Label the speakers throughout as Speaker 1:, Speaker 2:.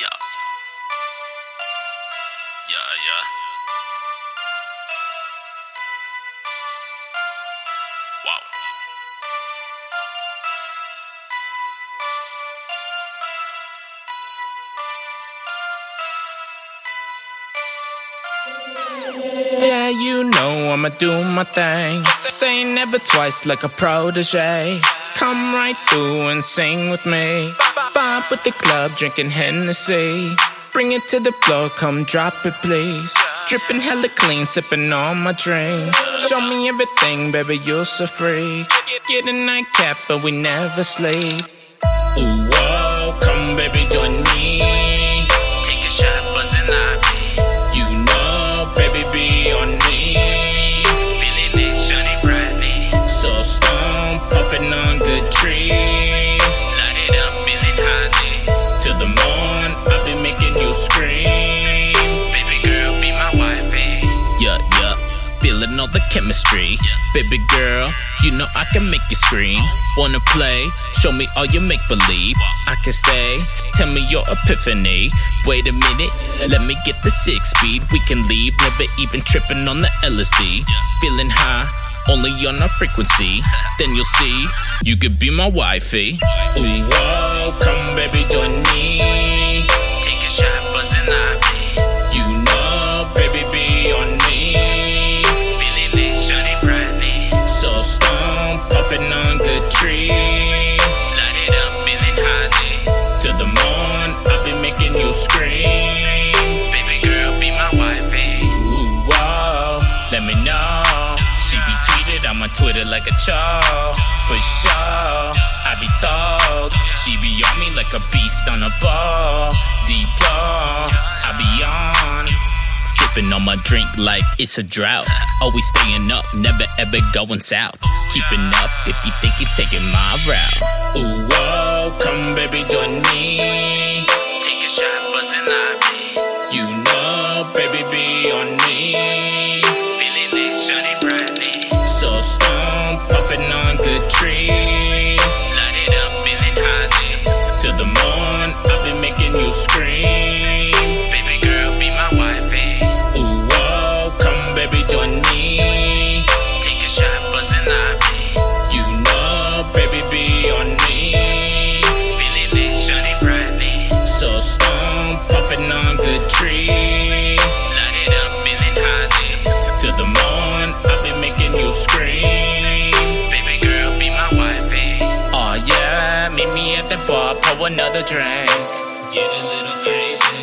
Speaker 1: Yeah. Yeah, yeah. Wow.
Speaker 2: Yeah, you know I'ma do my thing. Say never twice like a protege. Come right through and sing with me. Bob with the club, drinking Hennessy. Bring it to the floor, come drop it, please. Dripping hella clean, sipping on my drink. Show me everything, baby, you're so free. Get a nightcap, but we never sleep. Ooh,
Speaker 1: feeling
Speaker 2: all the chemistry. Baby girl, you know I can make you scream. Wanna play? Show me all your make believe. I can stay. Tell me your epiphany. Wait a minute, let me get the six speed. We can leave, never even tripping on the LSD. Feeling high. Only on our frequency, then you'll see you could be my wifey. Ooh, whoa, come baby, join me.
Speaker 1: Take a shot, buzzing ivy. My
Speaker 2: Twitter like a child, For sure, I be told. She be on me like a beast on a ball. Deploy, I be on. Sipping on my drink like it's a drought. Always staying up, never ever going south. Keeping up if you think you're taking my route. Ooh, another drink. Get a little crazy.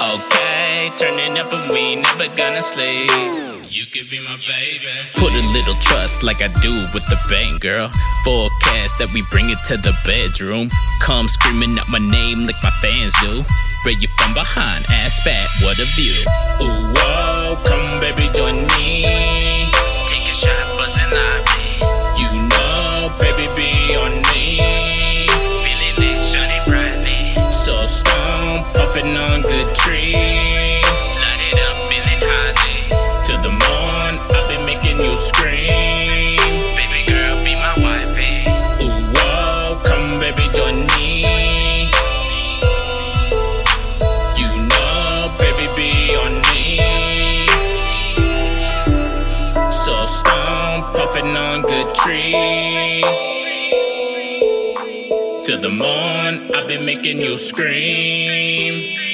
Speaker 2: Okay, turning up and we never gonna sleep. You could be my baby. Put a little trust like I do with the bank, girl. Forecast that we bring it to the bedroom. Come screaming out my name like my fans do. Raid you from behind, ass fat, what a view. Ooh, whoa, come baby, join me.
Speaker 1: Take a shot,
Speaker 2: puffing on good tree.
Speaker 1: Light it up, feeling high.
Speaker 2: To the morn, I'll be making you scream.
Speaker 1: Baby girl, be my wifey.
Speaker 2: Ooh, whoa, come baby, join me. You know, baby, be on me. So stone, puffing on good tree the morn. I've been making you scream.